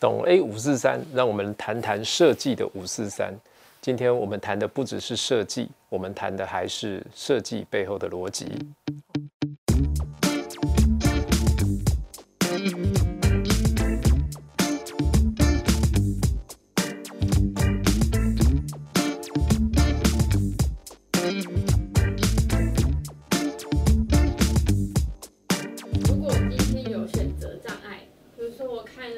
懂 A 五四三，让我们谈谈设计的五四三。今天我们谈的不只是设计，我们谈的还是设计背后的逻辑。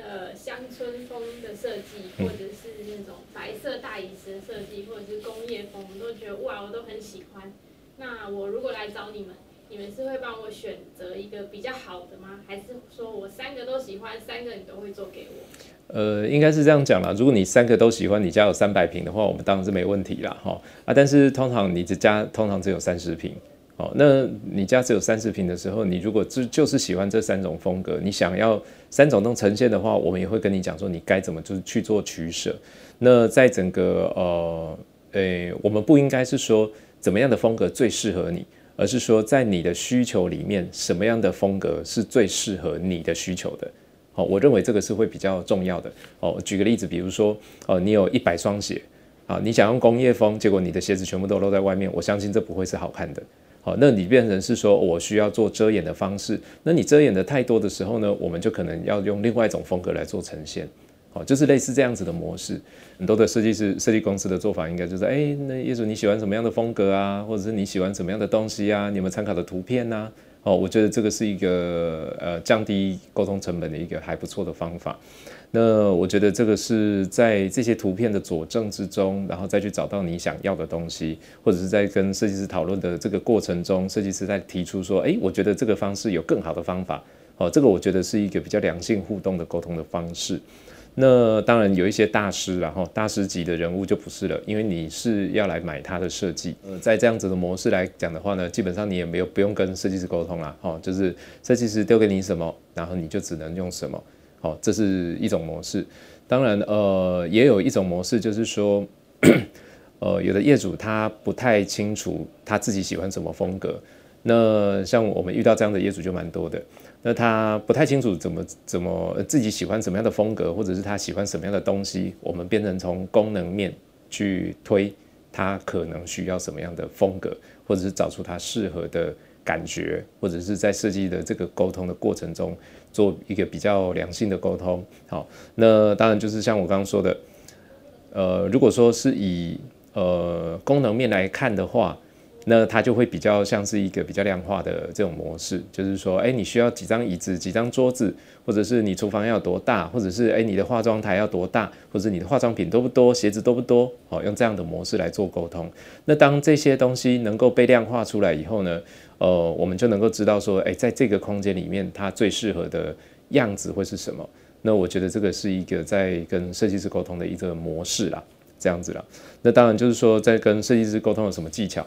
说我看了乡村风的设计，或者是那种白色大理石的设计，或者是工业风，我都觉得哇，我都很喜欢。那我如果来找你们，你们是会帮我选择一个比较好的吗？还是说我三个都喜欢，三个你都会做给我？呃，应该是这样讲啦。如果你三个都喜欢，你家有三百平的话，我们当然是没问题啦，哈啊。但是通常你的家通常只有三十平，哦，那你家只有三十平的时候，你如果就就是喜欢这三种风格，你想要三种都呈现的话，我们也会跟你讲说你该怎么就是去做取舍。那在整个呃，诶，我们不应该是说怎么样的风格最适合你，而是说在你的需求里面，什么样的风格是最适合你的需求的。好，我认为这个是会比较重要的。哦，举个例子，比如说，哦，你有一百双鞋，啊，你想用工业风，结果你的鞋子全部都露在外面，我相信这不会是好看的。好，那你变成是说我需要做遮掩的方式，那你遮掩的太多的时候呢，我们就可能要用另外一种风格来做呈现。好，就是类似这样子的模式。很多的设计师、设计公司的做法应该就是，哎，那业主你喜欢什么样的风格啊，或者是你喜欢什么样的东西啊？你们参考的图片呐？哦，我觉得这个是一个呃降低沟通成本的一个还不错的方法。那我觉得这个是在这些图片的佐证之中，然后再去找到你想要的东西，或者是在跟设计师讨论的这个过程中，设计师在提出说，哎，我觉得这个方式有更好的方法。哦，这个我觉得是一个比较良性互动的沟通的方式。那当然有一些大师，然后大师级的人物就不是了，因为你是要来买他的设计。呃，在这样子的模式来讲的话呢，基本上你也没有不用跟设计师沟通啦，哦，就是设计师丢给你什么，然后你就只能用什么，好，这是一种模式。当然，呃，也有一种模式，就是说，呃，有的业主他不太清楚他自己喜欢什么风格。那像我们遇到这样的业主就蛮多的。那他不太清楚怎么怎么自己喜欢什么样的风格，或者是他喜欢什么样的东西，我们变成从功能面去推他可能需要什么样的风格，或者是找出他适合的感觉，或者是在设计的这个沟通的过程中做一个比较良性的沟通。好，那当然就是像我刚刚说的，呃，如果说是以呃功能面来看的话。那它就会比较像是一个比较量化的这种模式，就是说，哎，你需要几张椅子、几张桌子，或者是你厨房要多大，或者是哎你的化妆台要多大，或者你的化妆品多不多，鞋子多不多，好，用这样的模式来做沟通。那当这些东西能够被量化出来以后呢，呃，我们就能够知道说，哎，在这个空间里面，它最适合的样子会是什么？那我觉得这个是一个在跟设计师沟通的一个模式啦，这样子啦。那当然就是说，在跟设计师沟通有什么技巧？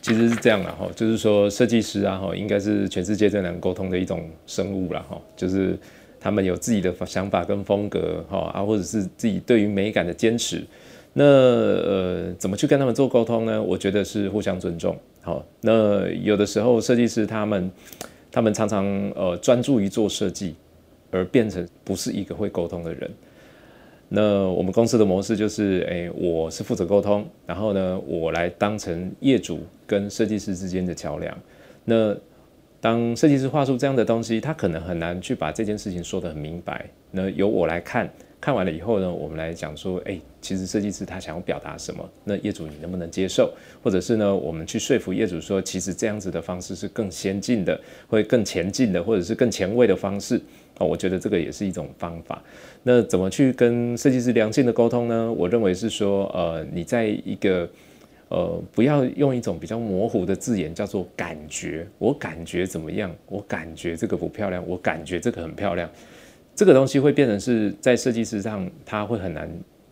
其实是这样的哈，就是说设计师啊哈，应该是全世界最难沟通的一种生物了哈，就是他们有自己的想法跟风格哈啊，或者是自己对于美感的坚持。那呃，怎么去跟他们做沟通呢？我觉得是互相尊重。好，那有的时候设计师他们他们常常呃专注于做设计，而变成不是一个会沟通的人。那我们公司的模式就是，诶，我是负责沟通，然后呢，我来当成业主跟设计师之间的桥梁。那当设计师画出这样的东西，他可能很难去把这件事情说得很明白。那由我来看，看完了以后呢，我们来讲说，诶，其实设计师他想要表达什么？那业主你能不能接受？或者是呢，我们去说服业主说，其实这样子的方式是更先进的，会更前进的，或者是更前卫的方式。哦，我觉得这个也是一种方法。那怎么去跟设计师良性的沟通呢？我认为是说，呃，你在一个，呃，不要用一种比较模糊的字眼，叫做感觉。我感觉怎么样？我感觉这个不漂亮，我感觉这个很漂亮。这个东西会变成是在设计师上，他会很难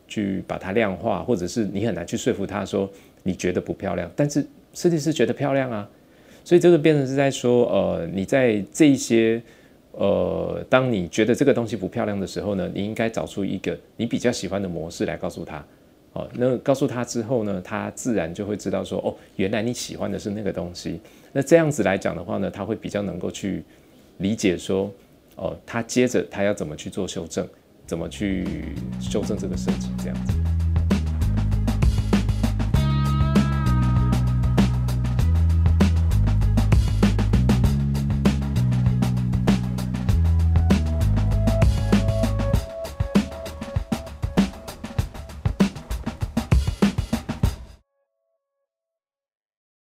去把它量化，或者是你很难去说服他说你觉得不漂亮，但是设计师觉得漂亮啊。所以这个变成是在说，呃，你在这一些。呃，当你觉得这个东西不漂亮的时候呢，你应该找出一个你比较喜欢的模式来告诉他。哦，那告诉他之后呢，他自然就会知道说，哦，原来你喜欢的是那个东西。那这样子来讲的话呢，他会比较能够去理解说，哦，他接着他要怎么去做修正，怎么去修正这个设计这样子。